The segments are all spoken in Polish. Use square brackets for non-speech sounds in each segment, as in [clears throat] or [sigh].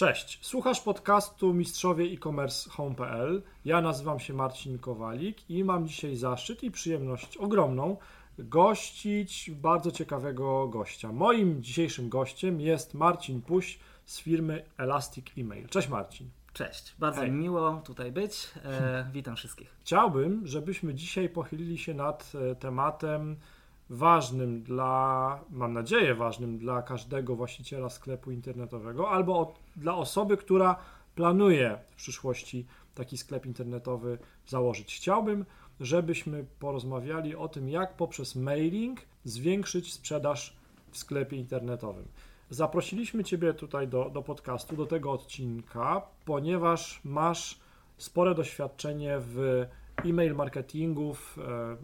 Cześć, słuchasz podcastu Mistrzowie e-commerce home.pl. Ja nazywam się Marcin Kowalik i mam dzisiaj zaszczyt i przyjemność ogromną gościć bardzo ciekawego gościa. Moim dzisiejszym gościem jest Marcin Puś z firmy Elastic Email. Cześć Marcin. Cześć, bardzo Hej. mi miło tutaj być. E, witam wszystkich. Chciałbym, żebyśmy dzisiaj pochylili się nad e, tematem ważnym dla, mam nadzieję, ważnym dla każdego właściciela sklepu internetowego albo od, dla osoby, która planuje w przyszłości taki sklep internetowy założyć. Chciałbym, żebyśmy porozmawiali o tym, jak poprzez mailing zwiększyć sprzedaż w sklepie internetowym. Zaprosiliśmy Ciebie tutaj do, do podcastu, do tego odcinka, ponieważ masz spore doświadczenie w e-mail marketingu, w e,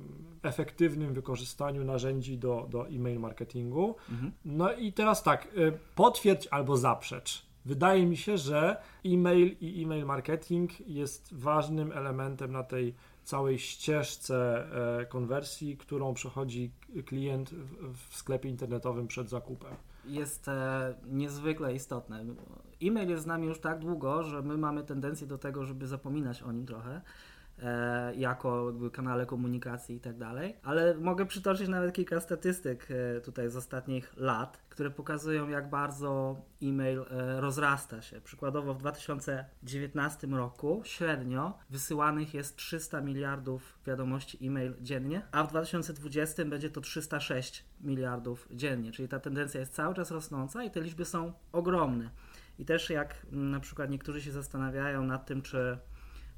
efektywnym wykorzystaniu narzędzi do, do e-mail marketingu. No i teraz tak, e, potwierdź albo zaprzecz. Wydaje mi się, że e-mail i e-mail marketing jest ważnym elementem na tej całej ścieżce e, konwersji, którą przechodzi klient w, sklepie internetowym przed zakupem. Jest niezwykle istotne. E-mail jest z nami już tak długo, że my mamy tendencję do tego, żeby zapominać o nim trochę. E, jako kanale komunikacji i tak dalej, ale mogę przytoczyć nawet kilka statystyk e, tutaj z ostatnich lat, które pokazują jak bardzo e-mail e, rozrasta się. Przykładowo w 2019 roku średnio wysyłanych jest 300 miliardów wiadomości e-mail dziennie, a w 2020 będzie to 306 miliardów dziennie, czyli ta tendencja jest cały czas rosnąca i te liczby są ogromne. I też jak m, na przykład niektórzy się zastanawiają nad tym, czy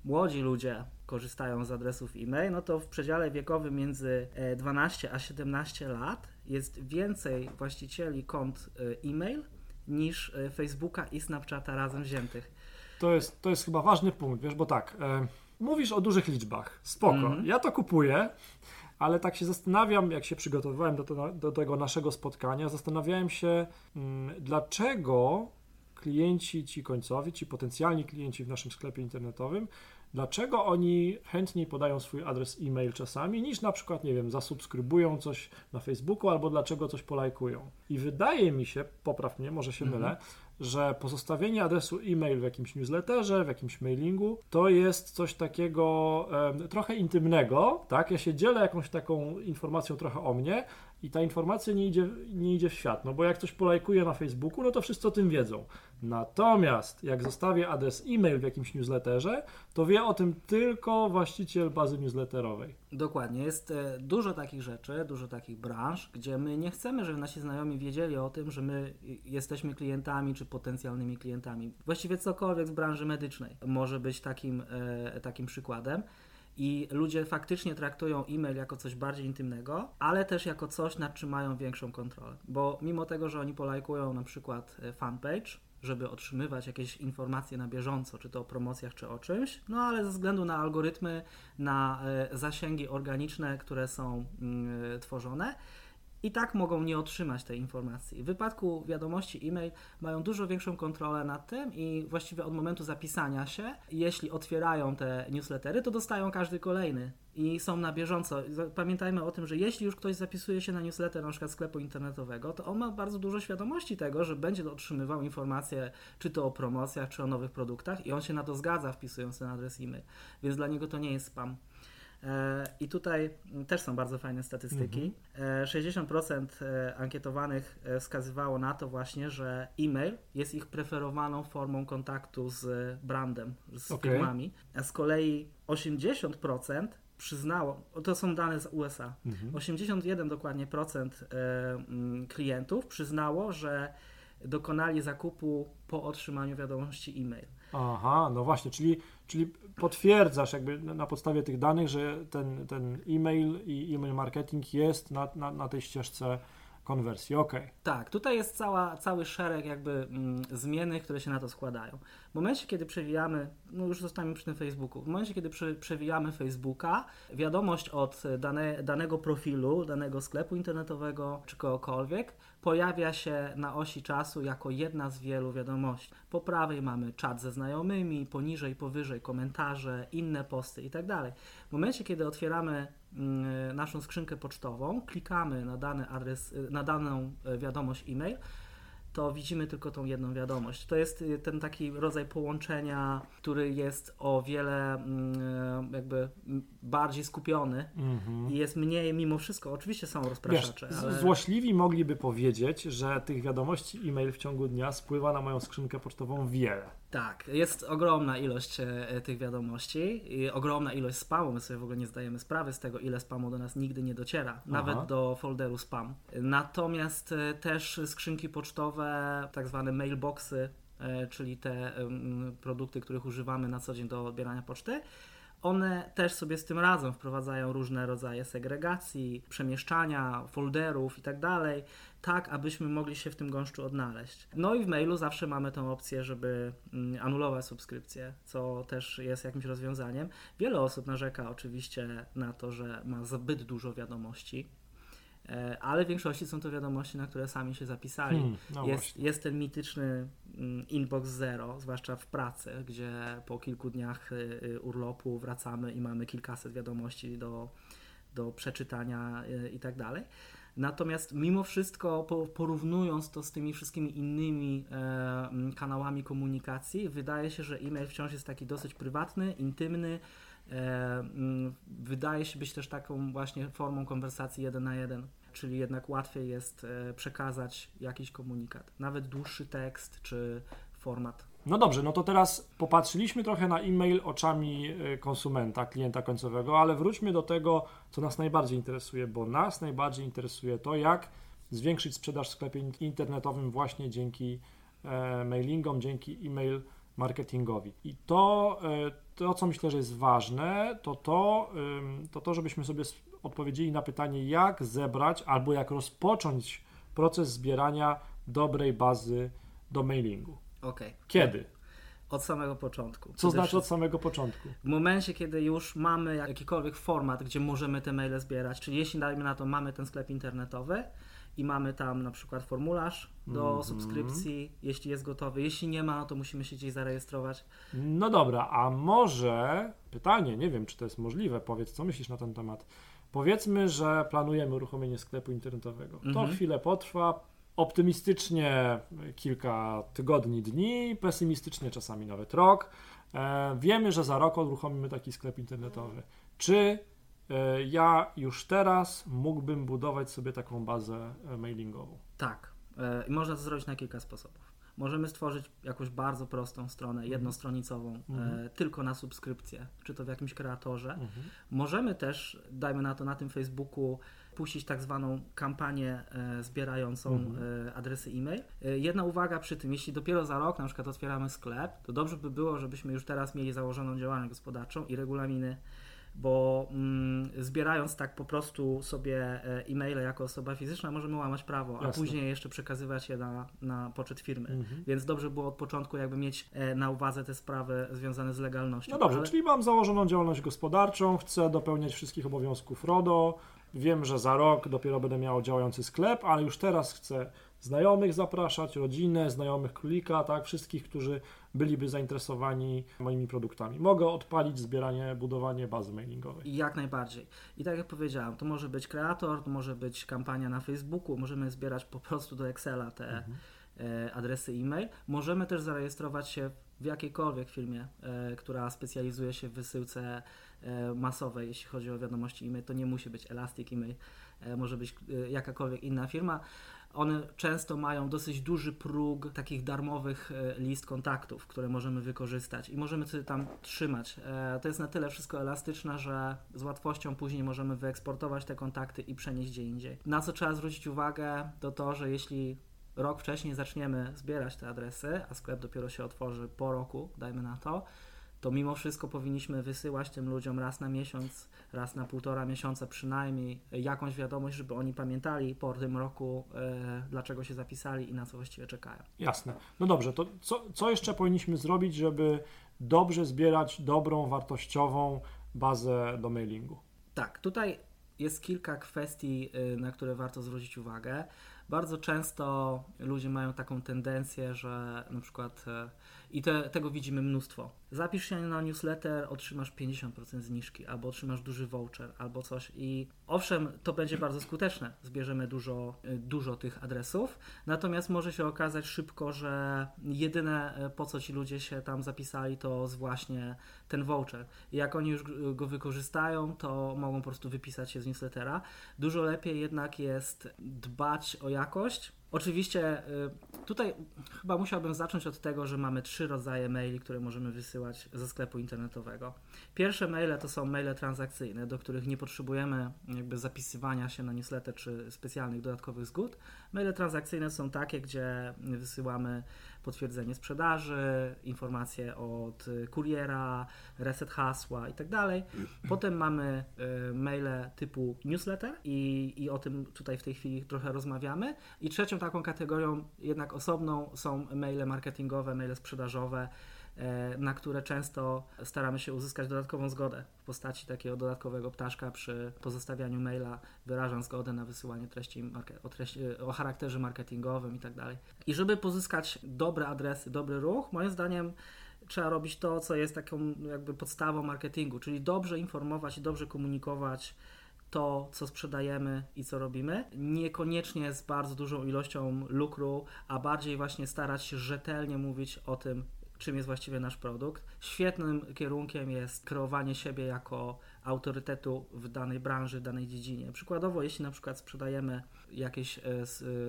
młodzi ludzie korzystają z adresów e-mail, no to w przedziale wiekowym między e, 12 a 17 lat jest więcej właścicieli kont e, e-mail niż e, Facebooka i Snapchata razem wziętych. To jest, to jest chyba ważny punkt, wiesz, bo tak, e, mówisz o dużych liczbach, spoko, Mhm. ja to kupuję, ale tak się zastanawiam, jak się przygotowywałem do, to, do tego naszego spotkania, zastanawiałem się, mm, dlaczego klienci ci końcowi, ci potencjalni klienci w naszym sklepie internetowym, dlaczego oni chętniej podają swój adres e-mail czasami, niż na przykład, nie wiem, zasubskrybują coś na Facebooku albo dlaczego coś polajkują. I wydaje mi się, popraw mnie, może się Mhm. mylę, że pozostawienie adresu e-mail w jakimś newsletterze, w jakimś mailingu, to jest coś takiego trochę intymnego, tak? Ja się dzielę jakąś taką informacją trochę o mnie i ta informacja nie idzie, nie idzie w świat, no bo jak coś polajkuję na Facebooku, no to wszyscy o tym wiedzą. Natomiast jak zostawię adres e-mail w jakimś newsletterze, to wie o tym tylko właściciel bazy newsletterowej. Dokładnie, jest e, dużo takich rzeczy, dużo takich branż, gdzie my nie chcemy, żeby nasi znajomi wiedzieli o tym, że my jesteśmy klientami czy potencjalnymi klientami. Właściwie cokolwiek z branży medycznej może być takim, e, takim przykładem. I ludzie faktycznie traktują e-mail jako coś bardziej intymnego, ale też jako coś, nad czym mają większą kontrolę. Bo mimo tego, że oni polajkują na przykład e, fanpage, żeby otrzymywać jakieś informacje na bieżąco, czy to o promocjach, czy o czymś, no ale ze względu na algorytmy, na e, zasięgi organiczne, które są mm, e, tworzone, i tak mogą nie otrzymać tej informacji. W wypadku wiadomości e-mail mają dużo większą kontrolę nad tym i właściwie od momentu zapisania się, jeśli otwierają te newslettery, to dostają każdy kolejny i są na bieżąco. Pamiętajmy o tym, że jeśli już ktoś zapisuje się na newsletter na przykład sklepu internetowego, to on ma bardzo dużo świadomości tego, że będzie otrzymywał informacje czy to o promocjach, czy o nowych produktach i on się na to zgadza wpisując ten adres e-mail. Więc dla niego to nie jest spam. E, I tutaj też są bardzo fajne statystyki. E, 60% e, ankietowanych e, wskazywało na to właśnie, że e-mail jest ich preferowaną formą kontaktu z brandem, z Okej. firmami. A z kolei 80% przyznało, to są dane z USA, 81 dokładnie procent e, klientów przyznało, że dokonali zakupu po otrzymaniu wiadomości e-mail. Aha, no właśnie, czyli, czyli potwierdzasz jakby na podstawie tych danych, że ten, ten e-mail i e-mail marketing jest na, na, na tej ścieżce konwersji. Okej. Tak, tutaj jest cała, cały szereg jakby mm, które się na to składają. W momencie, kiedy przewijamy, no już zostaniemy przy tym Facebooku, w momencie, kiedy prze, przewijamy Facebooka, wiadomość od dane, danego profilu, danego sklepu internetowego czy kogokolwiek pojawia się na osi czasu jako jedna z wielu wiadomości. Po prawej mamy czat ze znajomymi, poniżej, powyżej komentarze, inne posty itd. W momencie, kiedy otwieramy mm, naszą skrzynkę pocztową, klikamy na dany adres, na daną e, wiadomość e-mail, to widzimy tylko tą jedną wiadomość. To jest y, ten taki rodzaj połączenia, który jest o wiele mm, jakby bardziej skupiony Mhm. i jest mniej mimo wszystko. Oczywiście są rozpraszacze, Wiesz, ale Złośliwi mogliby powiedzieć, że tych wiadomości e-mail w ciągu dnia spływa na moją skrzynkę pocztową wiele. Tak, jest ogromna ilość e, tych wiadomości i ogromna ilość spamu. My sobie w ogóle nie zdajemy sprawy z tego, ile spamu do nas nigdy nie dociera, nawet do folderu spam. Natomiast e, też skrzynki pocztowe, tak zwane mailboxy, e, czyli te produkty, których używamy na co dzień do odbierania poczty, one też sobie z tym radzą, wprowadzają różne rodzaje segregacji, przemieszczania, folderów i tak dalej, tak abyśmy mogli się w tym gąszczu odnaleźć. No i w mailu zawsze mamy tę opcję, żeby mm, anulować subskrypcję, co też jest jakimś rozwiązaniem. Wiele osób narzeka oczywiście na to, że ma zbyt dużo wiadomości, ale w większości są to wiadomości, na które sami się zapisali. Hmm, no jest, jest ten mityczny mm, inbox zero, zwłaszcza w pracy, gdzie po kilku dniach y, y, urlopu wracamy i mamy kilkaset wiadomości do, do przeczytania y, i tak dalej. Natomiast mimo wszystko, po, porównując to z tymi wszystkimi innymi e, mm, kanałami komunikacji, wydaje się, że e-mail wciąż jest taki dosyć prywatny, intymny. E, mm, wydaje się być też taką właśnie formą konwersacji jeden na jeden, czyli jednak łatwiej jest e, przekazać jakiś komunikat, nawet dłuższy tekst czy format. No dobrze, no to teraz popatrzyliśmy trochę na e-mail oczami y, konsumenta, klienta końcowego, ale wróćmy do tego, co nas najbardziej interesuje, bo nas najbardziej interesuje to, jak zwiększyć sprzedaż w sklepie in- internetowym właśnie dzięki e, mailingom, dzięki e-mail marketingowi. I to, e, to, co myślę, że jest ważne, to to, to, to żebyśmy sobie odpowiedzieli na pytanie, jak zebrać albo jak rozpocząć proces zbierania dobrej bazy do mailingu. Okej. Kiedy? Od samego początku. Co znaczy od samego początku? W momencie, kiedy już mamy jakikolwiek format, gdzie możemy te maile zbierać, czyli jeśli dajmy na to mamy ten sklep internetowy i mamy tam na przykład formularz do Mhm. subskrypcji, jeśli jest gotowy, jeśli nie ma, no to musimy się gdzieś zarejestrować. No dobra, a może pytanie, nie wiem czy to jest możliwe, powiedz co myślisz na ten temat. Powiedzmy, że planujemy uruchomienie sklepu internetowego. To Mhm. chwilę potrwa, optymistycznie kilka tygodni, dni, pesymistycznie czasami nawet rok. E, wiemy, że za rok uruchomimy taki sklep internetowy. Czy e, ja już teraz mógłbym budować sobie taką bazę e, mailingową? Tak. I można to zrobić na kilka sposobów. Możemy stworzyć jakąś bardzo prostą stronę, jednostronicową, Mhm. e, tylko na subskrypcję, czy to w jakimś kreatorze. Mhm. Możemy też, dajmy na to na tym Facebooku, puścić tak zwaną kampanię e, zbierającą Mhm. e, adresy e-mail. E, jedna uwaga przy tym, jeśli dopiero za rok na przykład otwieramy sklep, to dobrze by było, żebyśmy już teraz mieli założoną działalność gospodarczą i regulaminy, bo mm, zbierając tak po prostu sobie e, e-maile jako osoba fizyczna, możemy łamać prawo, a Jasne. później jeszcze przekazywać je na, na poczet firmy. Mhm. Więc dobrze było od początku jakby mieć e, na uwadze te sprawy związane z legalnością. No dobrze, Ale- czyli mam założoną działalność gospodarczą, chcę dopełniać wszystkich obowiązków RODO, wiem, że za rok dopiero będę miał działający sklep, ale już teraz chcę znajomych zapraszać, rodzinę, znajomych królika, tak, wszystkich, którzy byliby zainteresowani moimi produktami. Mogę odpalić zbieranie, budowanie bazy mailingowej. Jak najbardziej. I tak jak powiedziałem, to może być kreator, to może być kampania na Facebooku, możemy zbierać po prostu do Excela te Mhm. e, adresy e-mail. Możemy też zarejestrować się w jakiejkolwiek firmie, e, która specjalizuje się w wysyłce e, masowej, jeśli chodzi o wiadomości e-mail. To nie musi być Elastic e-mail, może być jakakolwiek inna firma. One często mają dosyć duży próg takich darmowych e, list kontaktów, które możemy wykorzystać i możemy sobie tam trzymać. E, To jest na tyle wszystko elastyczne, że z łatwością później możemy wyeksportować te kontakty i przenieść gdzie indziej. Na co trzeba zwrócić uwagę, to to, że jeśli rok wcześniej zaczniemy zbierać te adresy, a sklep dopiero się otworzy po roku, dajmy na to, to mimo wszystko powinniśmy wysyłać tym ludziom raz na miesiąc, raz na półtora miesiąca przynajmniej jakąś wiadomość, żeby oni pamiętali po tym roku, e, dlaczego się zapisali i na co właściwie czekają. Jasne. No dobrze, to co, co jeszcze powinniśmy zrobić, żeby dobrze zbierać dobrą, wartościową bazę do mailingu? Tak, tutaj jest kilka kwestii, y, na które warto zwrócić uwagę, Bardzo często ludzie mają taką tendencję, że na przykład e, i te, tego widzimy mnóstwo. Zapisz się na newsletter, otrzymasz 50% zniżki, albo otrzymasz duży voucher, albo coś. I owszem, to będzie bardzo skuteczne. Zbierzemy dużo, y, dużo tych adresów, natomiast może się okazać szybko, że jedyne y, po co ci ludzie się tam zapisali, to jest właśnie ten voucher. Jak oni już go wykorzystają, to mogą po prostu wypisać się z newslettera. Dużo lepiej jednak jest dbać o jakość, Oczywiście y, tutaj chyba musiałbym zacząć od tego, że mamy trzy rodzaje maili, które możemy wysyłać ze sklepu internetowego. Pierwsze maile to są maile transakcyjne, do których nie potrzebujemy jakby zapisywania się na newsletter czy specjalnych dodatkowych zgód. Maile transakcyjne są takie, gdzie wysyłamy potwierdzenie sprzedaży, informacje od kuriera, reset hasła i tak dalej. Potem mamy y, maile typu newsletter i, i o tym tutaj w tej chwili trochę rozmawiamy. I trzecią taką kategorią, jednak osobną, są maile marketingowe, maile sprzedażowe E, na które często staramy się uzyskać dodatkową zgodę w postaci takiego dodatkowego ptaszka przy pozostawianiu maila. Wyrażam zgodę na wysyłanie treści o, treści, o charakterze marketingowym i tak dalej. I żeby pozyskać dobre adresy, dobry ruch, moim zdaniem trzeba robić to, co jest taką jakby podstawą marketingu, czyli dobrze informować i dobrze komunikować to, co sprzedajemy i co robimy. Niekoniecznie z bardzo dużą ilością lukru, a bardziej właśnie starać się rzetelnie mówić o tym, czym jest właściwie nasz produkt. Świetnym kierunkiem jest kreowanie siebie jako autorytetu w danej branży, danej dziedzinie. Przykładowo, jeśli na przykład sprzedajemy jakieś e,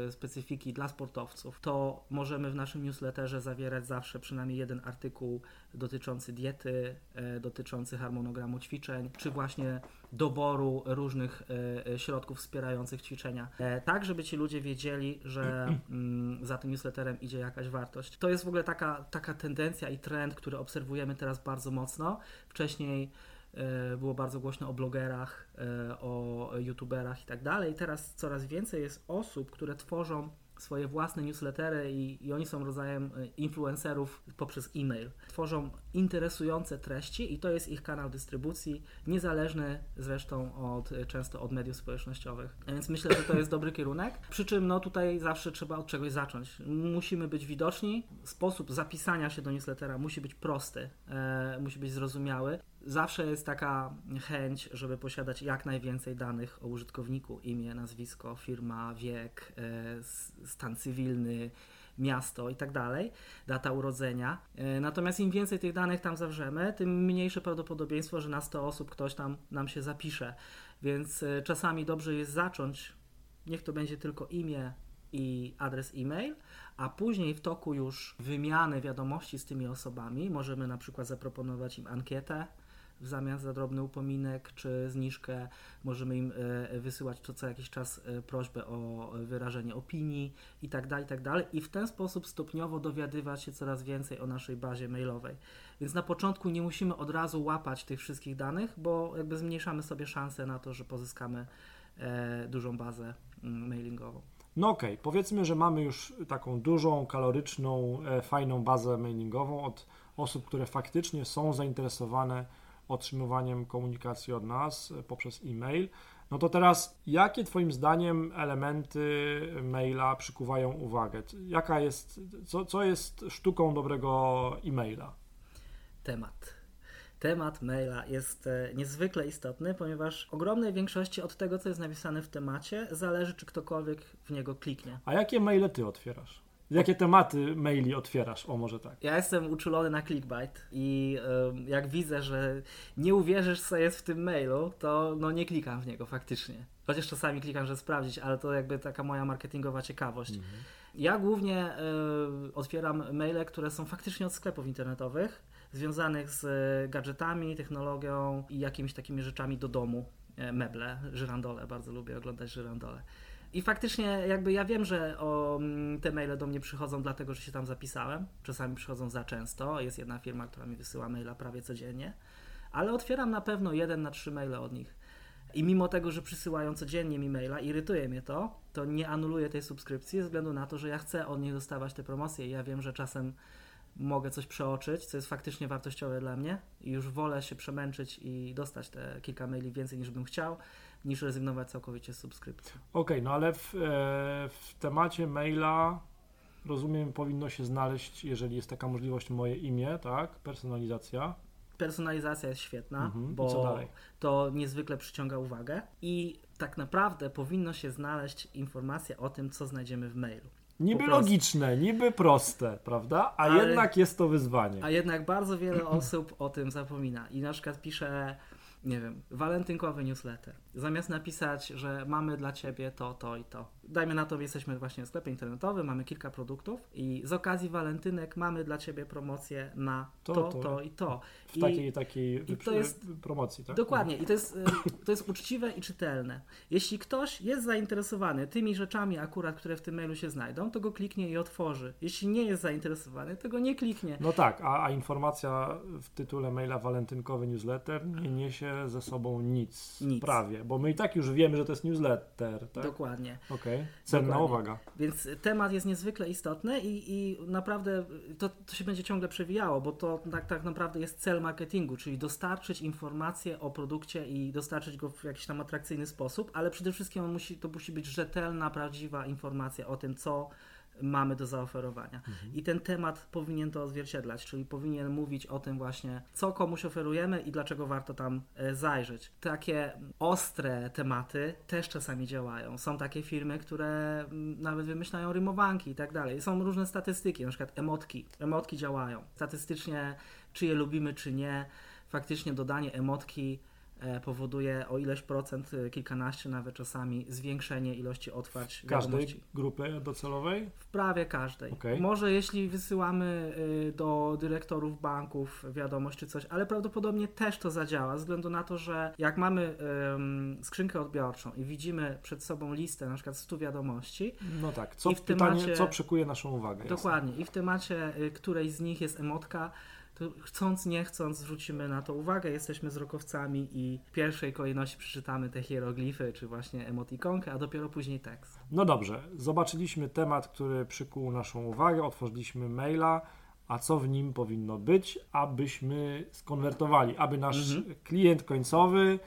e, specyfiki dla sportowców, to możemy w naszym newsletterze zawierać zawsze przynajmniej jeden artykuł dotyczący diety, e, dotyczący harmonogramu ćwiczeń, czy właśnie doboru różnych środków wspierających ćwiczenia. Tak, żeby ci ludzie wiedzieli, że [clears throat] mm, za tym newsletterem idzie jakaś wartość. To jest w ogóle taka, taka tendencja i trend, który obserwujemy teraz bardzo mocno. Wcześniej było bardzo głośno o blogerach, e, o youtuberach i tak dalej. Teraz coraz więcej jest osób, które tworzą swoje własne newslettery i, i, oni są rodzajem e, influencerów poprzez e-mail. Tworzą interesujące treści i to jest ich kanał dystrybucji, niezależny zresztą od, często od mediów społecznościowych. Więc myślę, że to jest dobry kierunek. Przy czym no tutaj zawsze trzeba od czegoś zacząć. Musimy być widoczni, sposób zapisania się do newslettera musi być prosty, e, musi być zrozumiały zawsze jest taka chęć, żeby posiadać jak najwięcej danych o użytkowniku, imię, nazwisko, firma, wiek, e, stan cywilny, miasto i tak dalej, data urodzenia. E, natomiast im więcej tych danych tam zawrzemy, tym mniejsze prawdopodobieństwo, że na 100 osób ktoś tam nam się zapisze. Więc e, czasami dobrze jest zacząć, niech to będzie tylko imię i adres e-mail, a później w toku już wymiany wiadomości z tymi osobami możemy na przykład zaproponować im ankietę, w zamian za drobny upominek czy zniżkę. Możemy im e, wysyłać co, co jakiś czas e, prośbę o wyrażenie opinii i tak dalej, i tak. I w ten sposób stopniowo dowiadywać się coraz więcej o naszej bazie mailowej. Więc na początku nie musimy od razu łapać tych wszystkich danych, bo jakby zmniejszamy sobie szanse na to, że pozyskamy e, dużą bazę mm, mailingową. No okej, okay. powiedzmy, że mamy już taką dużą, kaloryczną, fajną bazę mailingową od osób, które faktycznie są zainteresowane otrzymywaniem komunikacji od nas e, poprzez e-mail. No to teraz, jakie Twoim zdaniem elementy maila przykuwają uwagę? Jaka jest, co, co jest sztuką dobrego e-maila? Temat. Temat maila jest e, niezwykle istotny, ponieważ ogromnej większości od tego, co jest napisane w temacie, zależy, czy ktokolwiek w niego kliknie. A jakie maile Ty otwierasz? Jakie tematy maili otwierasz? O, może tak. Ja jestem uczulony na clickbait i y, jak widzę, że nie uwierzysz, co jest w tym mailu, to no nie klikam w niego faktycznie. Chociaż czasami klikam, żeby sprawdzić, ale to jakby taka moja marketingowa ciekawość. Mhm. Ja głównie y, otwieram maile, które są faktycznie od sklepów internetowych, związanych z gadżetami, technologią i jakimiś takimi rzeczami do domu. E, meble, żyrandole, bardzo lubię oglądać żyrandole. I faktycznie jakby ja wiem, że o, mm, te maile do mnie przychodzą dlatego, że się tam zapisałem. Czasami przychodzą za często. Jest jedna firma, która mi wysyła maila prawie codziennie. Ale otwieram na pewno jeden na trzy maile od nich. I mimo tego, że przysyłają codziennie mi maila, irytuje mnie to, to nie anuluję tej subskrypcji ze względu na to, że ja chcę od nich dostawać te promocje i ja wiem, że czasem mogę coś przeoczyć, co jest faktycznie wartościowe dla mnie i już wolę się przemęczyć i dostać te kilka maili więcej niż bym chciał, niż rezygnować całkowicie z subskrypcji. Okej, no ale w, e, w temacie maila rozumiem powinno się znaleźć, jeżeli jest taka możliwość, moje imię, tak? Personalizacja. Personalizacja jest świetna, Mhm. Bo to niezwykle przyciąga uwagę i tak naprawdę powinno się znaleźć informacja o tym, co znajdziemy w mailu. Niby logiczne, niby proste, prawda? A Ale- jednak jest to wyzwanie. A jednak bardzo wiele [clears throat] osób o tym zapomina i na przykład pisze, nie wiem, walentynkowy newsletter. Zamiast napisać, że mamy dla ciebie to, to i to. Dajmy na to, że jesteśmy właśnie w sklepie internetowym, mamy kilka produktów i z okazji walentynek mamy dla ciebie promocję na To, to, to, to. i to. W I takiej, takiej i to jest- promocji, tak? Dokładnie, i to jest, [laughs] y, to jest uczciwe i czytelne. Jeśli ktoś jest zainteresowany tymi rzeczami akurat, które w tym mailu się znajdą, to go kliknie i otworzy. Jeśli nie jest zainteresowany, to go nie kliknie. No tak, a, a informacja w tytule maila walentynkowy newsletter nie niesie ze sobą nic, Nic. prawie, bo my i tak już wiemy, że to jest newsletter, tak? Dokładnie. Cenna Dokładnie. uwaga. Więc temat jest niezwykle istotny i, i naprawdę to, to się będzie ciągle przewijało, bo to tak, tak naprawdę jest cel marketingu, czyli dostarczyć informacje o produkcie i dostarczyć go w jakiś tam atrakcyjny sposób, ale przede wszystkim on musi, to musi być rzetelna, prawdziwa informacja o tym, co mamy do zaoferowania. I ten temat powinien to odzwierciedlać, czyli powinien mówić o tym właśnie, co komuś oferujemy i dlaczego warto tam e, zajrzeć. Takie ostre tematy też czasami działają. Są takie firmy, które mm, nawet wymyślają rymowanki i tak dalej. Są różne statystyki, na przykład emotki. Emotki działają. Statystycznie, czy je lubimy, czy nie, faktycznie dodanie emotki powoduje o ileś procent, e, kilkanaście nawet czasami, zwiększenie ilości otwarć Każdej wiadomości. grupy docelowej? W prawie każdej. Okej. Może jeśli wysyłamy y, do dyrektorów banków wiadomość czy coś, ale prawdopodobnie też to zadziała, ze względu na to, że jak mamy ym, skrzynkę odbiorczą i widzimy przed sobą listę na przykład 100 wiadomości, No tak, co I w pytanie, temacie- co przykuje naszą uwagę? jasne. dokładnie, i w temacie której z nich jest emotka, to chcąc, nie chcąc zwrócimy na to uwagę, jesteśmy wzrokowcami i w pierwszej kolejności przeczytamy te hieroglify, czy właśnie emotikonkę, a dopiero później tekst. No dobrze, zobaczyliśmy temat, który przykuł naszą uwagę, otworzyliśmy maila, a co w nim powinno być, abyśmy skonwertowali, aby nasz Mhm. klient końcowy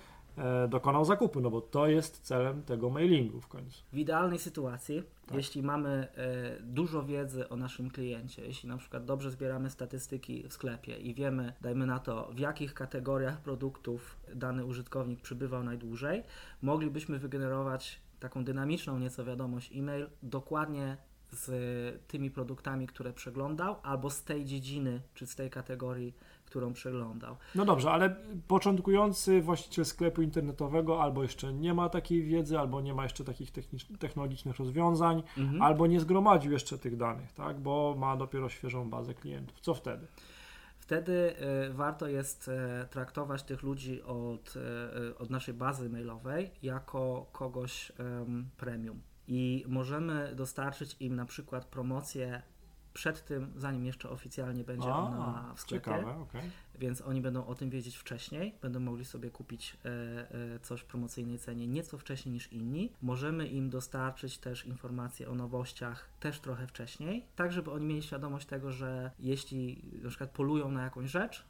dokonał zakupu, no bo to jest celem tego mailingu w końcu. W idealnej sytuacji, Tak. jeśli mamy e, dużo wiedzy o naszym kliencie, jeśli na przykład dobrze zbieramy statystyki w sklepie i wiemy, dajmy na to, w jakich kategoriach produktów dany użytkownik przybywał najdłużej, moglibyśmy wygenerować taką dynamiczną nieco wiadomość e-mail dokładnie z tymi produktami, które przeglądał, albo z tej dziedziny czy z tej kategorii, którą przeglądał. No dobrze, ale początkujący właściciel sklepu internetowego albo jeszcze nie ma takiej wiedzy, albo nie ma jeszcze takich technologicznych rozwiązań, Mhm. albo nie zgromadził jeszcze tych danych, tak, bo ma dopiero świeżą bazę klientów. Co wtedy? Wtedy e, warto jest e, traktować tych ludzi od, e, od naszej bazy mailowej jako kogoś em, premium. I możemy dostarczyć im na przykład promocję przed tym, zanim jeszcze oficjalnie będzie ona w sklepie, ciekawe, okej. więc oni będą o tym wiedzieć wcześniej, będą mogli sobie kupić e, e, coś w promocyjnej cenie nieco wcześniej niż inni. Możemy im dostarczyć też informacje o nowościach też trochę wcześniej, tak żeby oni mieli świadomość tego, że jeśli na przykład polują na jakąś rzecz,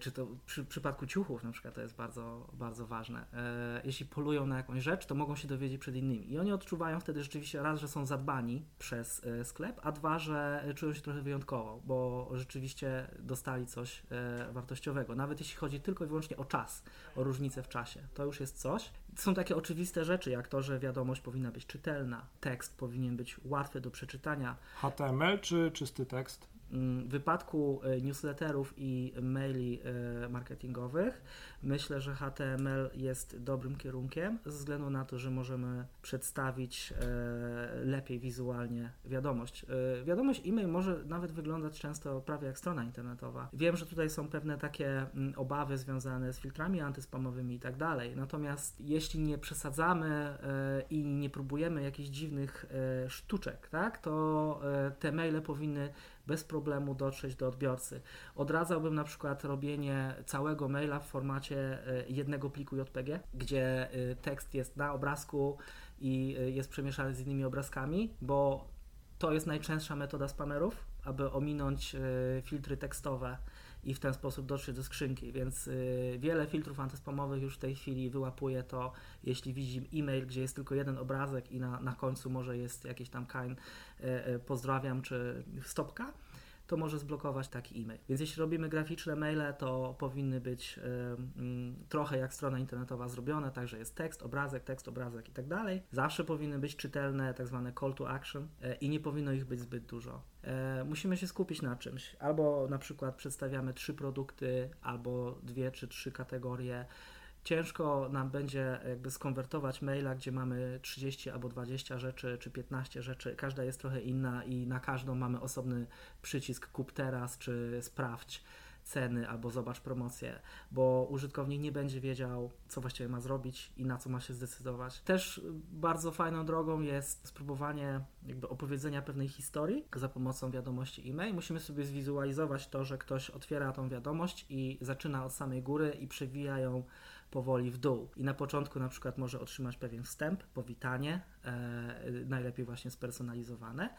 czy to przy w przypadku ciuchów na przykład to jest bardzo, bardzo ważne. E, Jeśli polują na jakąś rzecz, to mogą się dowiedzieć przed innymi. I oni odczuwają wtedy rzeczywiście raz, że są zadbani przez e, sklep, a dwa, że czują się trochę wyjątkowo, bo rzeczywiście dostali coś e, wartościowego. Nawet jeśli chodzi tylko i wyłącznie o czas, o różnicę w czasie, to już jest coś. Są takie oczywiste rzeczy, jak to, że wiadomość powinna być czytelna, tekst powinien być łatwy do przeczytania, HTML czy czysty tekst? Mm, W wypadku e, newsletterów i maili e, marketingowych myślę, że HTML jest dobrym kierunkiem ze względu na to, że możemy przedstawić e, lepiej wizualnie wiadomość. Wiadomość e-mail może nawet wyglądać często prawie jak strona internetowa. Wiem, że tutaj są pewne takie mm, obawy związane z filtrami antyspamowymi i tak dalej. Natomiast jeśli nie przesadzamy i nie próbujemy jakichś dziwnych sztuczek, tak, to te maile powinny bez problemu dotrzeć do odbiorcy. Odradzałbym na przykład robienie całego maila w formacie e, jednego pliku JPG, gdzie e, tekst jest na obrazku i e, jest przemieszany z innymi obrazkami, bo to jest najczęstsza metoda spamerów, aby ominąć filtry tekstowe i w ten sposób dotrzeć do skrzynki, więc y, wiele filtrów antyspamowych już w tej chwili wyłapuje to, jeśli widzi e-mail, gdzie jest tylko jeden obrazek i na, na końcu może jest jakiś tam kind y, y, pozdrawiam czy stopka, to może zblokować taki e-mail. Więc jeśli robimy graficzne maile, to powinny być y, trochę jak strona internetowa zrobione, także jest tekst, obrazek, tekst, obrazek i tak dalej. Zawsze powinny być czytelne tak zwane call to action y, i nie powinno ich być zbyt dużo. E, musimy się skupić na czymś. Albo na przykład przedstawiamy trzy produkty, albo dwie czy trzy kategorie ciężko nam będzie jakby skonwertować maila, gdzie mamy 30 albo 20 rzeczy, czy 15 rzeczy, każda jest trochę inna i na każdą mamy osobny przycisk kup teraz, czy sprawdź ceny albo zobacz promocję, bo użytkownik nie będzie wiedział, co właściwie ma zrobić i na co ma się zdecydować. Też bardzo fajną drogą jest spróbowanie jakby opowiedzenia pewnej historii za pomocą wiadomości e-mail. Musimy sobie zwizualizować to, że ktoś otwiera tą wiadomość i zaczyna od samej góry i przewija ją powoli w dół. I na początku na przykład może otrzymać pewien wstęp, powitanie, e, najlepiej właśnie spersonalizowane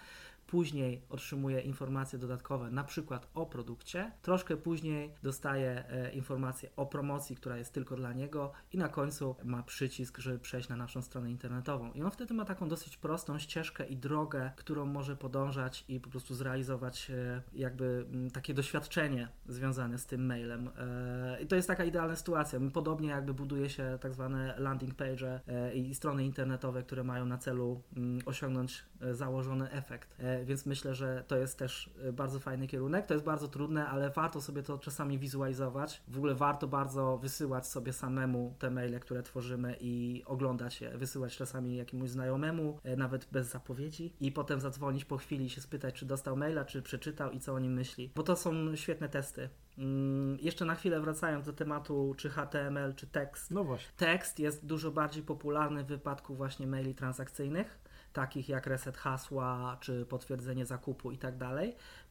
później otrzymuje informacje dodatkowe, na przykład o produkcie, troszkę później dostaje informacje o promocji, która jest tylko dla niego i na końcu ma przycisk, żeby przejść na naszą stronę internetową. I on wtedy ma taką dosyć prostą ścieżkę i drogę, którą może podążać i po prostu zrealizować e, jakby m, takie doświadczenie związane z tym mailem. E, I to jest taka idealna sytuacja. Podobnie jakby buduje się tak zwane landing page e, i strony internetowe, które mają na celu mm, osiągnąć założony efekt. Więc myślę, że to jest też y, bardzo fajny kierunek. To jest bardzo trudne, ale warto sobie to czasami wizualizować. W ogóle warto bardzo wysyłać sobie samemu te maile, które tworzymy i oglądać je, wysyłać czasami jakiemuś znajomemu, e, nawet bez zapowiedzi i potem zadzwonić po chwili i się spytać, czy dostał maila, czy przeczytał i co o nim myśli. Bo to są świetne testy. Mm, jeszcze na chwilę wracając do tematu, czy HTML, czy tekst. No właśnie. Tekst jest dużo bardziej popularny w wypadku właśnie maili transakcyjnych takich jak reset hasła czy potwierdzenie zakupu i tak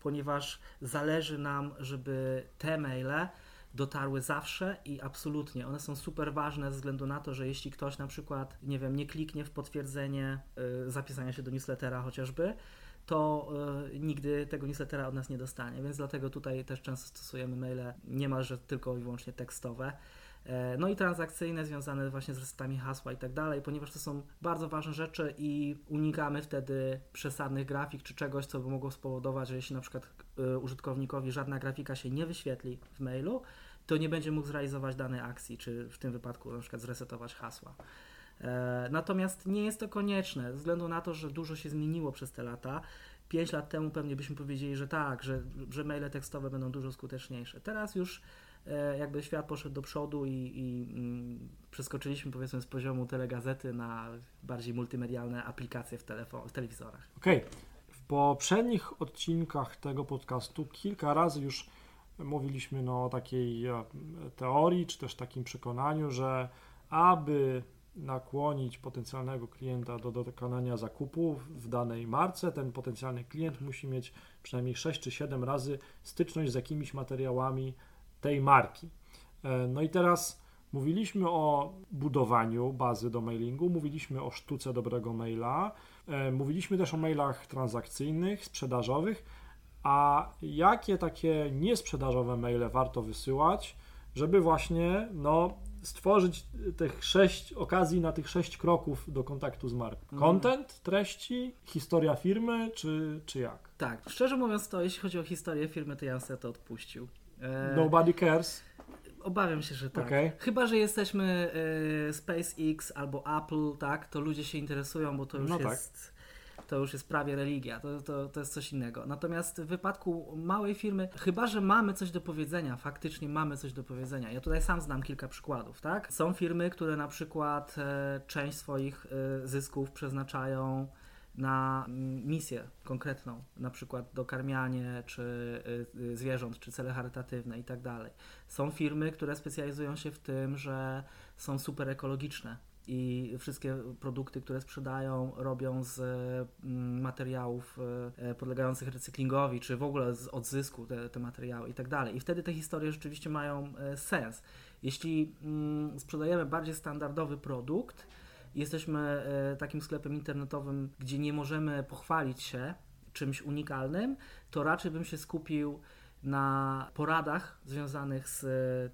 ponieważ zależy nam, żeby te maile dotarły zawsze i absolutnie. One są super ważne ze względu na to, że jeśli ktoś na przykład, nie wiem, nie kliknie w potwierdzenie y, zapisania się do newslettera chociażby, to y, nigdy tego newslettera od nas nie dostanie. Więc dlatego tutaj też często stosujemy maile niemalże tylko i wyłącznie tekstowe. E, no i transakcyjne związane właśnie z resetami hasła i tak dalej, ponieważ to są bardzo ważne rzeczy i unikamy wtedy przesadnych grafik czy czegoś, co by mogło spowodować, że jeśli na przykład e, użytkownikowi żadna grafika się nie wyświetli w mailu, to nie będzie mógł zrealizować danej akcji, czy w tym wypadku na przykład zresetować hasła. E, natomiast nie jest to konieczne, ze względu na to, że dużo się zmieniło przez te lata. 5 lat temu pewnie byśmy powiedzieli, że tak, że, że maile tekstowe będą dużo skuteczniejsze. Teraz już jakby świat poszedł do przodu i, i mm, przeskoczyliśmy powiedzmy z poziomu telegazety na bardziej multimedialne aplikacje w, telefon- w telewizorach. Okej. Okay. W poprzednich odcinkach tego podcastu kilka razy już mówiliśmy no, o takiej e, teorii, czy też takim przekonaniu, że aby nakłonić potencjalnego klienta do dokonania zakupu w danej marce, ten potencjalny klient musi mieć przynajmniej 6 czy 7 razy styczność z jakimiś materiałami tej marki. E, no i teraz mówiliśmy o budowaniu bazy do mailingu, mówiliśmy o sztuce dobrego maila, e, mówiliśmy też o mailach transakcyjnych, sprzedażowych, a jakie takie niesprzedażowe maile warto wysyłać, żeby właśnie no, stworzyć tych sześć okazji na tych sześć kroków do kontaktu z marką. Mhm. Content, treści, historia firmy, czy, czy jak? Tak, szczerze mówiąc to, jeśli chodzi o historię firmy, to ja bym to odpuścił. E, Nobody cares. Obawiam się, że tak. Okay. Chyba, że jesteśmy e, SpaceX albo Apple, tak, to ludzie się interesują, bo to już no tak. jest. Tak. To już jest prawie religia, to, to, to jest coś innego. Natomiast w wypadku małej firmy, chyba że mamy coś do powiedzenia, faktycznie mamy coś do powiedzenia. Ja tutaj sam znam kilka przykładów, tak? Są firmy, które na przykład e, część swoich e, zysków przeznaczają na misję konkretną, na przykład dokarmianie czy y, y, zwierząt, czy cele charytatywne i tak dalej. Są firmy, które specjalizują się w tym, że są super ekologiczne i wszystkie produkty, które sprzedają, robią z mm, materiałów y, podlegających recyklingowi, czy w ogóle z odzysku te, te materiały i tak dalej. I wtedy te historie rzeczywiście mają sens. Jeśli mm, sprzedajemy bardziej standardowy produkt, jesteśmy e, takim sklepem internetowym, gdzie nie możemy pochwalić się czymś unikalnym, to raczej bym się skupił na poradach związanych z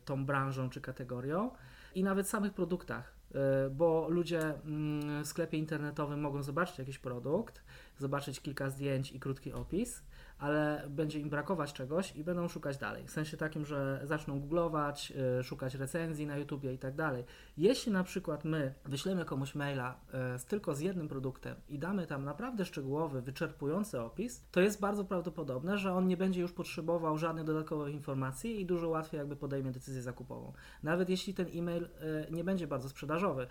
tą branżą czy kategorią i nawet samych produktach, e, bo ludzie mm, w sklepie internetowym mogą zobaczyć jakiś produkt, zobaczyć kilka zdjęć i krótki opis ale będzie im brakować czegoś i będą szukać dalej. W sensie takim, że zaczną googlować, yy, szukać recenzji na YouTubie i tak dalej. Jeśli na przykład my wyślemy komuś maila yy, tylko z jednym produktem i damy tam naprawdę szczegółowy, wyczerpujący opis, to jest bardzo prawdopodobne, że on nie będzie już potrzebował żadnych dodatkowych informacji i dużo łatwiej jakby podejmie decyzję zakupową. Nawet jeśli ten e-mail yy, nie będzie bardzo sprzedażowy,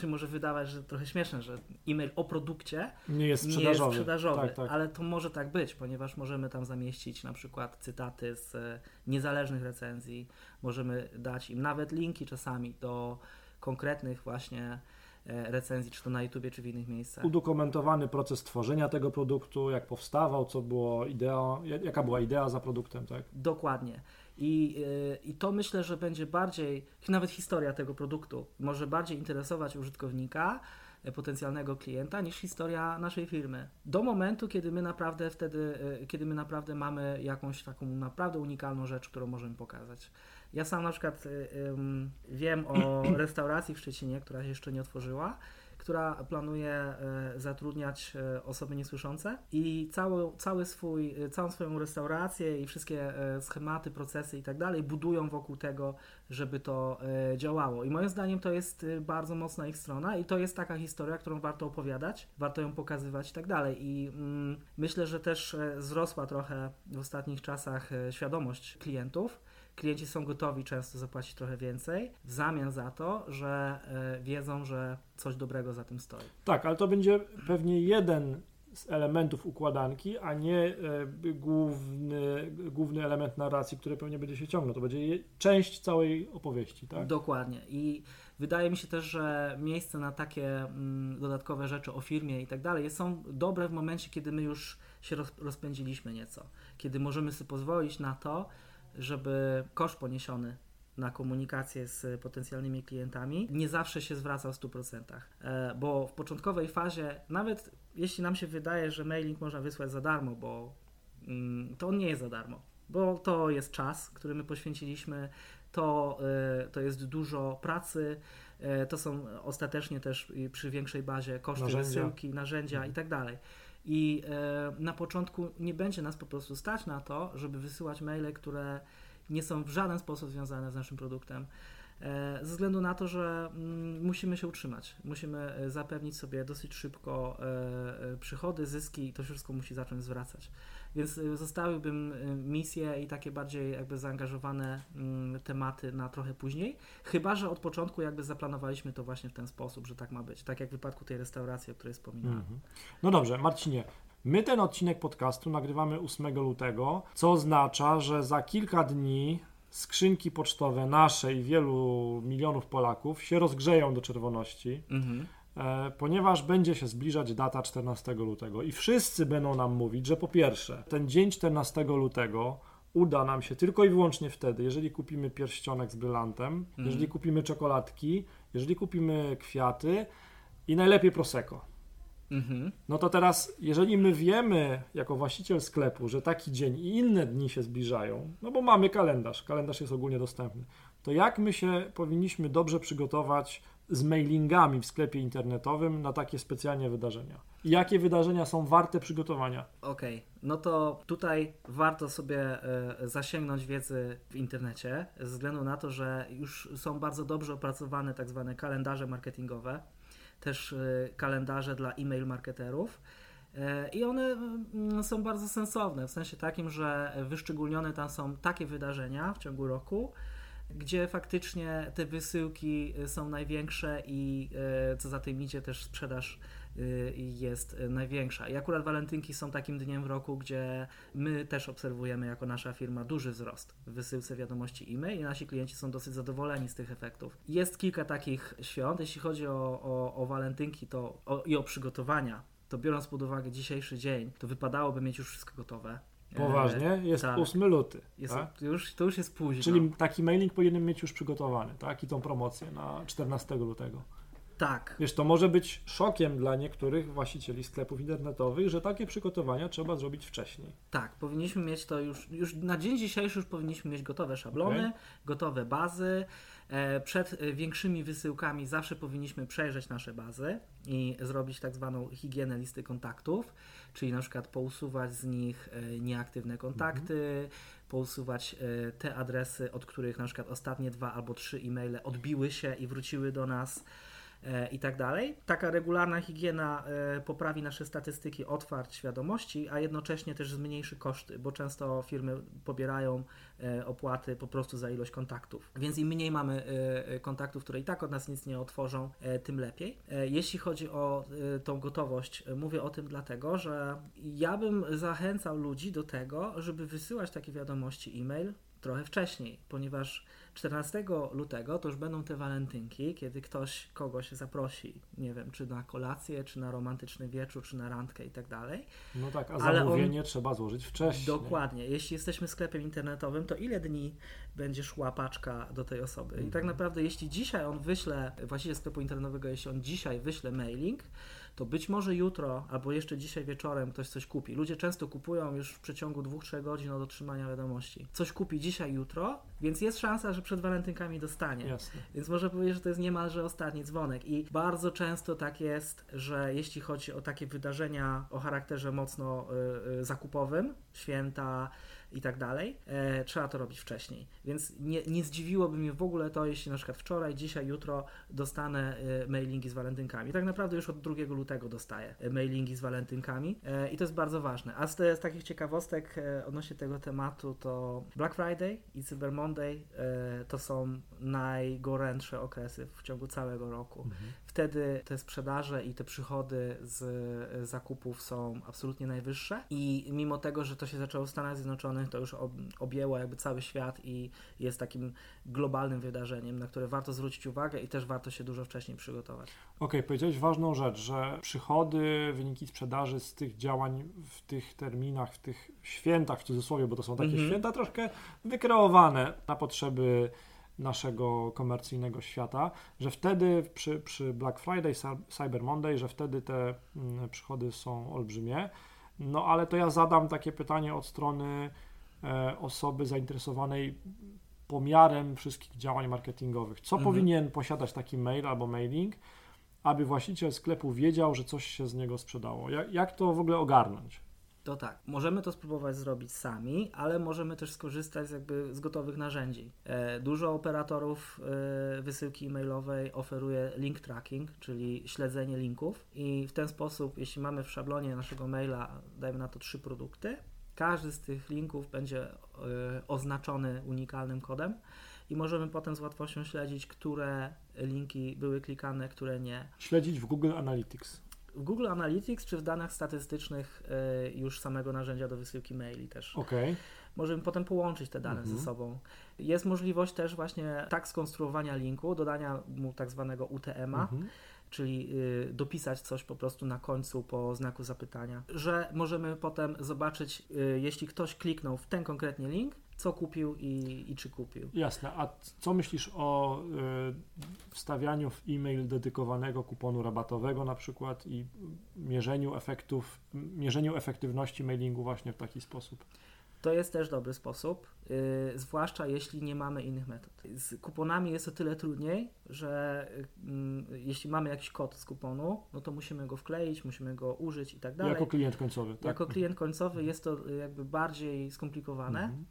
się może wydawać, że trochę śmieszne, że e-mail o produkcie nie jest sprzedażowy, nie jest sprzedażowy tak, tak. ale to może tak być, ponieważ możemy tam zamieścić na przykład cytaty z e, niezależnych recenzji, możemy dać im nawet linki czasami do konkretnych właśnie e, recenzji, czy to na YouTubie, czy w innych miejscach. Udokumentowany proces tworzenia tego produktu, jak powstawał, co było idea, jaka była idea za produktem, tak? Dokładnie. I, yy, I to myślę, że będzie bardziej, nawet historia tego produktu może bardziej interesować użytkownika, e, potencjalnego klienta, niż historia naszej firmy. Do momentu, kiedy my naprawdę wtedy, yy, kiedy my naprawdę mamy jakąś taką naprawdę unikalną rzecz, którą możemy pokazać. Ja sam na przykład wiem o restauracji w Szczecinie, która się jeszcze nie otworzyła która planuje e, zatrudniać e, osoby niesłyszące i cały, cały swój, e, całą swoją restaurację i wszystkie schematy, procesy i tak dalej budują wokół tego, żeby to działało. I moim zdaniem to jest bardzo mocna ich strona i to jest taka historia, którą warto opowiadać, warto ją pokazywać i tak dalej. I mm, myślę, że też wzrosła trochę w ostatnich czasach świadomość klientów klienci są gotowi często zapłacić trochę więcej w zamian za to, że e, wiedzą, że coś dobrego za tym stoi. Tak, ale to będzie pewnie jeden z elementów układanki, a nie e, główny, główny element narracji, który pewnie będzie się ciągnął. To będzie część całej opowieści, tak? Dokładnie. I wydaje mi się też, że miejsce na takie mm, dodatkowe rzeczy o firmie i tak dalej są dobre w momencie, kiedy my już się rozpędziliśmy nieco. Kiedy możemy sobie pozwolić na to, żeby koszt poniesiony na komunikację z potencjalnymi klientami nie zawsze się zwraca w 100%. E, bo w początkowej fazie, nawet jeśli nam się wydaje, że mailing można wysłać za darmo, bo mm, to on nie jest za darmo, bo to jest czas, który my poświęciliśmy, to, e, to jest dużo pracy, e, to są ostatecznie też przy większej bazie koszty narzędzia. wysyłki, narzędzia mhm. i tak dalej. I e, na początku nie będzie nas po prostu stać na to, żeby wysyłać maile, które nie są w żaden sposób związane z naszym produktem. E, ze względu na to, że mm, musimy się utrzymać, musimy e, zapewnić sobie dosyć szybko przychody, zyski i to wszystko musi zacząć zwracać. Więc zostawiłbym misje i takie bardziej jakby zaangażowane mm, tematy na trochę później, chyba że od początku jakby zaplanowaliśmy to właśnie w ten sposób, że tak ma być, tak jak w wypadku tej restauracji, o której wspominałem. Mhm. No dobrze, Marcinie, My ten odcinek podcastu nagrywamy 8 lutego, co oznacza, że za kilka dni skrzynki pocztowe nasze i wielu milionów Polaków się rozgrzeją do czerwoności. Mhm. E, ponieważ będzie się zbliżać data 14 lutego i wszyscy będą nam mówić, że po pierwsze, ten dzień 14 lutego uda nam się tylko i wyłącznie wtedy, jeżeli kupimy pierścionek z brylantem, mm. jeżeli kupimy czekoladki, jeżeli kupimy kwiaty i najlepiej prosecco. Mm-hmm. No to teraz, jeżeli my wiemy jako właściciel sklepu, że taki dzień i inne dni się zbliżają, no bo mamy kalendarz, kalendarz jest ogólnie dostępny, to jak my się powinniśmy dobrze przygotować z mailingami w sklepie internetowym na takie specjalnie wydarzenia? Jakie wydarzenia są warte przygotowania? Okej, okay. no to tutaj warto sobie e, zasięgnąć wiedzy w internecie, ze względu na to, że już są bardzo dobrze opracowane tak zwane kalendarze marketingowe, też e, kalendarze dla e-mail marketerów. E, I one mm, są bardzo sensowne, w sensie takim, że wyszczególnione tam są takie wydarzenia w ciągu roku, gdzie faktycznie te wysyłki y, są największe i y, co za tym idzie też sprzedaż y, jest największa. I akurat walentynki są takim dniem w roku, gdzie my też obserwujemy jako nasza firma duży wzrost w wysyłce wiadomości e-mail i nasi klienci są dosyć zadowoleni z tych efektów. Jest kilka takich świąt, jeśli chodzi o, o, o walentynki to, o, i o przygotowania, to biorąc pod uwagę dzisiejszy dzień, to wypadałoby mieć już wszystko gotowe Poważnie? Jest tak. 8 luty. Jest, tak? już, to już jest późno. Czyli taki mailing powinien mieć już przygotowany, tak? I tą promocję na 14 lutego. Tak. Wiesz, to może być szokiem dla niektórych właścicieli sklepów internetowych, że takie przygotowania trzeba zrobić wcześniej. Tak, powinniśmy mieć to już, już na dzień dzisiejszy już powinniśmy mieć gotowe szablony, okay. gotowe bazy. E, przed e, większymi wysyłkami zawsze powinniśmy przejrzeć nasze bazy i zrobić tak zwaną higienę listy kontaktów, czyli na przykład pousuwać z nich e, nieaktywne kontakty, mhm. pousuwać te adresy, od których na przykład ostatnie dwa albo trzy e-maile odbiły się i wróciły do nas i tak dalej. Taka regularna higiena e, poprawi nasze statystyki otwarć świadomości, a jednocześnie też zmniejszy koszty, bo często firmy pobierają e, opłaty po prostu za ilość kontaktów. Więc im mniej mamy kontaktów, które i tak od nas nic nie otworzą, tym lepiej. Jeśli chodzi o tą gotowość, mówię o tym dlatego, że ja bym zachęcał ludzi do tego, żeby wysyłać takie wiadomości e-mail trochę wcześniej, ponieważ 14 lutego to już będą te walentynki, kiedy ktoś kogoś zaprosi, nie wiem, czy na kolację, czy na romantyczny wieczór, czy na randkę i tak dalej. No tak, a zamówienie on... trzeba złożyć wcześniej. Dokładnie. Jeśli jesteśmy sklepem internetowym, to ile dni będzie szła paczka do tej osoby? I tak mhm. naprawdę, jeśli dzisiaj on wyśle, właściciel sklepu internetowego, jeśli on dzisiaj wyśle mailing, to być może jutro albo jeszcze dzisiaj wieczorem ktoś coś kupi. Ludzie często kupują już w przeciągu 2-3 godzin od otrzymania wiadomości. Coś kupi dzisiaj, jutro, więc jest szansa, że przed walentynkami dostanie. Jasne. Więc może powiedzieć, że to jest niemalże ostatni dzwonek. I bardzo często tak jest, że jeśli chodzi o takie wydarzenia o charakterze mocno y, y, zakupowym, święta, i tak dalej, e, trzeba to robić wcześniej. Więc nie, nie zdziwiłoby mnie w ogóle to, jeśli na przykład wczoraj, dzisiaj, jutro dostanę e, mailingi z walentynkami. Tak naprawdę już od 2 lutego dostaję e, mailingi z walentynkami i to jest bardzo ważne. A z, z takich ciekawostek odnośnie tego tematu, to Black Friday i Cyber Monday to są najgorętsze okresy w ciągu całego roku. Mhm. Wtedy te sprzedaże i te przychody z zakupów są absolutnie najwyższe i mimo tego, że to się zaczęło w Stanach Zjednoczonych, to już objęło jakby cały świat i jest takim globalnym wydarzeniem, na które warto zwrócić uwagę i też warto się dużo wcześniej przygotować. Okej, okay, powiedziałeś ważną rzecz, że przychody, wyniki sprzedaży z tych działań w tych terminach, w tych świętach w cudzysłowie, bo to są takie mm -hmm. święta troszkę wykreowane na potrzeby naszego komercyjnego świata, że wtedy przy, przy Black Friday, Cyber Monday, że wtedy te mm, przychody są olbrzymie. No ale to ja zadam takie pytanie od strony e, osoby zainteresowanej pomiarem wszystkich działań marketingowych. Co mhm. powinien posiadać taki mail albo mailing, aby właściciel sklepu wiedział, że coś się z niego sprzedało? Jak, jak to w ogóle ogarnąć? To tak, możemy to spróbować zrobić sami, ale możemy też skorzystać z, jakby z gotowych narzędzi. E, dużo operatorów e, wysyłki e-mailowej oferuje link tracking, czyli śledzenie linków i w ten sposób, jeśli mamy w szablonie naszego maila, dajmy na to trzy produkty, każdy z tych linków będzie e, oznaczony unikalnym kodem i możemy potem z łatwością śledzić, które linki były klikane, które nie. Śledzić w Google Analytics w Google Analytics czy w danych statystycznych e, już samego narzędzia do wysyłki maili też. Okay. Możemy potem połączyć te dane mhm. ze sobą. Jest możliwość też właśnie tak skonstruowania linku, dodania mu tak zwanego UTM-a, mhm. czyli y, dopisać coś po prostu na końcu po znaku zapytania, że możemy potem zobaczyć, y, jeśli ktoś kliknął w ten konkretnie link, co kupił i, i czy kupił. Jasne. A co myślisz o y, wstawianiu w e-mail dedykowanego kuponu rabatowego na przykład i mierzeniu efektów, mierzeniu efektywności mailingu właśnie w taki sposób? To jest też dobry sposób, yy, zwłaszcza jeśli nie mamy innych metod. Z kuponami jest o tyle trudniej, że yy, jeśli mamy jakiś kod z kuponu, no to musimy go wkleić, musimy go użyć i tak dalej. Jako klient końcowy. Tak? Jako klient końcowy jest to jakby bardziej skomplikowane. Mhm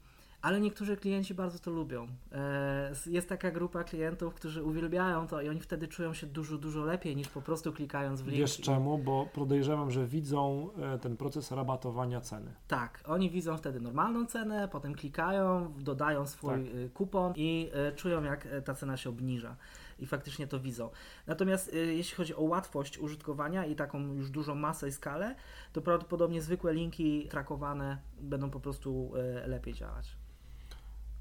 ale niektórzy klienci bardzo to lubią. E, jest taka grupa klientów, którzy uwielbiają to i oni wtedy czują się dużo, dużo lepiej niż po prostu klikając w link. Wiesz czemu? Bo podejrzewam, że widzą e, ten proces rabatowania ceny. Tak, oni widzą wtedy normalną cenę, potem klikają, dodają swój tak. E, kupon i czują jak ta cena się obniża i faktycznie to widzą. Natomiast jeśli chodzi o łatwość użytkowania i taką już dużą masę i skalę, to prawdopodobnie zwykłe linki trakowane będą po prostu lepiej działać.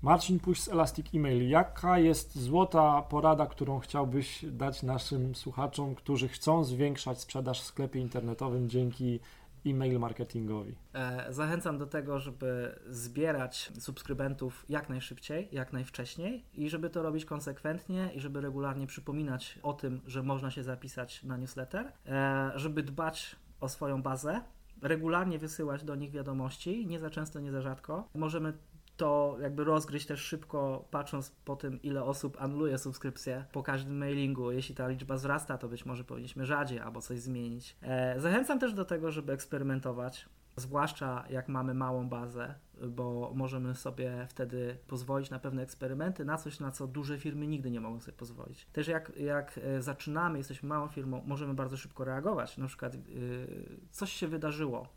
Marcin Puś z Elastic Email. Jaka jest złota porada, którą chciałbyś dać naszym słuchaczom, którzy chcą zwiększać sprzedaż w sklepie internetowym dzięki e-mail marketingowi? E, zachęcam do tego, żeby zbierać subskrybentów jak najszybciej, jak najwcześniej i żeby to robić konsekwentnie i żeby regularnie przypominać o tym, że można się zapisać na newsletter, e, żeby dbać o swoją bazę, regularnie wysyłać do nich wiadomości, nie za często, nie za rzadko. Możemy to jakby rozgryźć też szybko, patrząc po tym, ile osób anuluje subskrypcję po każdym mailingu. Jeśli ta liczba wzrasta, to być może powinniśmy rzadziej albo coś zmienić. E, zachęcam też do tego, żeby eksperymentować. Zwłaszcza jak mamy małą bazę, bo możemy sobie wtedy pozwolić na pewne eksperymenty, na coś, na co duże firmy nigdy nie mogą sobie pozwolić. Też jak, jak e, zaczynamy, jesteśmy małą firmą, możemy bardzo szybko reagować. Na przykład yy, coś się wydarzyło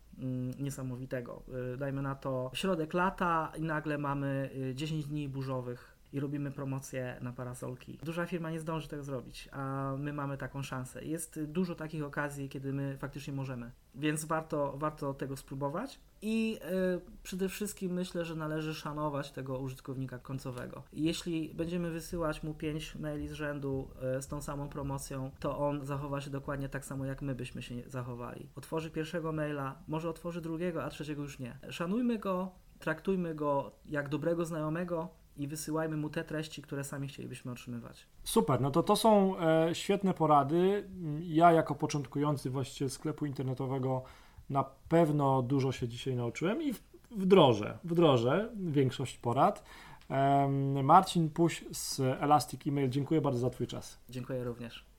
niesamowitego. Yy, dajmy na to środek lata i nagle mamy 10 y, dni burzowych i robimy promocję na parasolki. Duża firma nie zdąży tego zrobić, a my mamy taką szansę. Jest dużo takich okazji, kiedy my faktycznie możemy, więc warto, warto tego spróbować. I y, przede wszystkim myślę, że należy szanować tego użytkownika końcowego. Jeśli będziemy wysyłać mu 5 maili z rzędu y, z tą samą promocją, to on zachowa się dokładnie tak samo, jak my byśmy się zachowali. Otworzy pierwszego maila, może otworzy drugiego, a trzeciego już nie. Szanujmy go, traktujmy go jak dobrego znajomego, i wysyłajmy mu te treści, które sami chcielibyśmy otrzymywać. Super, no to to są e, świetne porady. Ja jako początkujący właściciel sklepu internetowego na pewno dużo się dzisiaj nauczyłem i wdrożę, wdrożę większość porad. Marcin Puś z Elastic Email, dziękuję bardzo za Twój czas. Dziękuję również.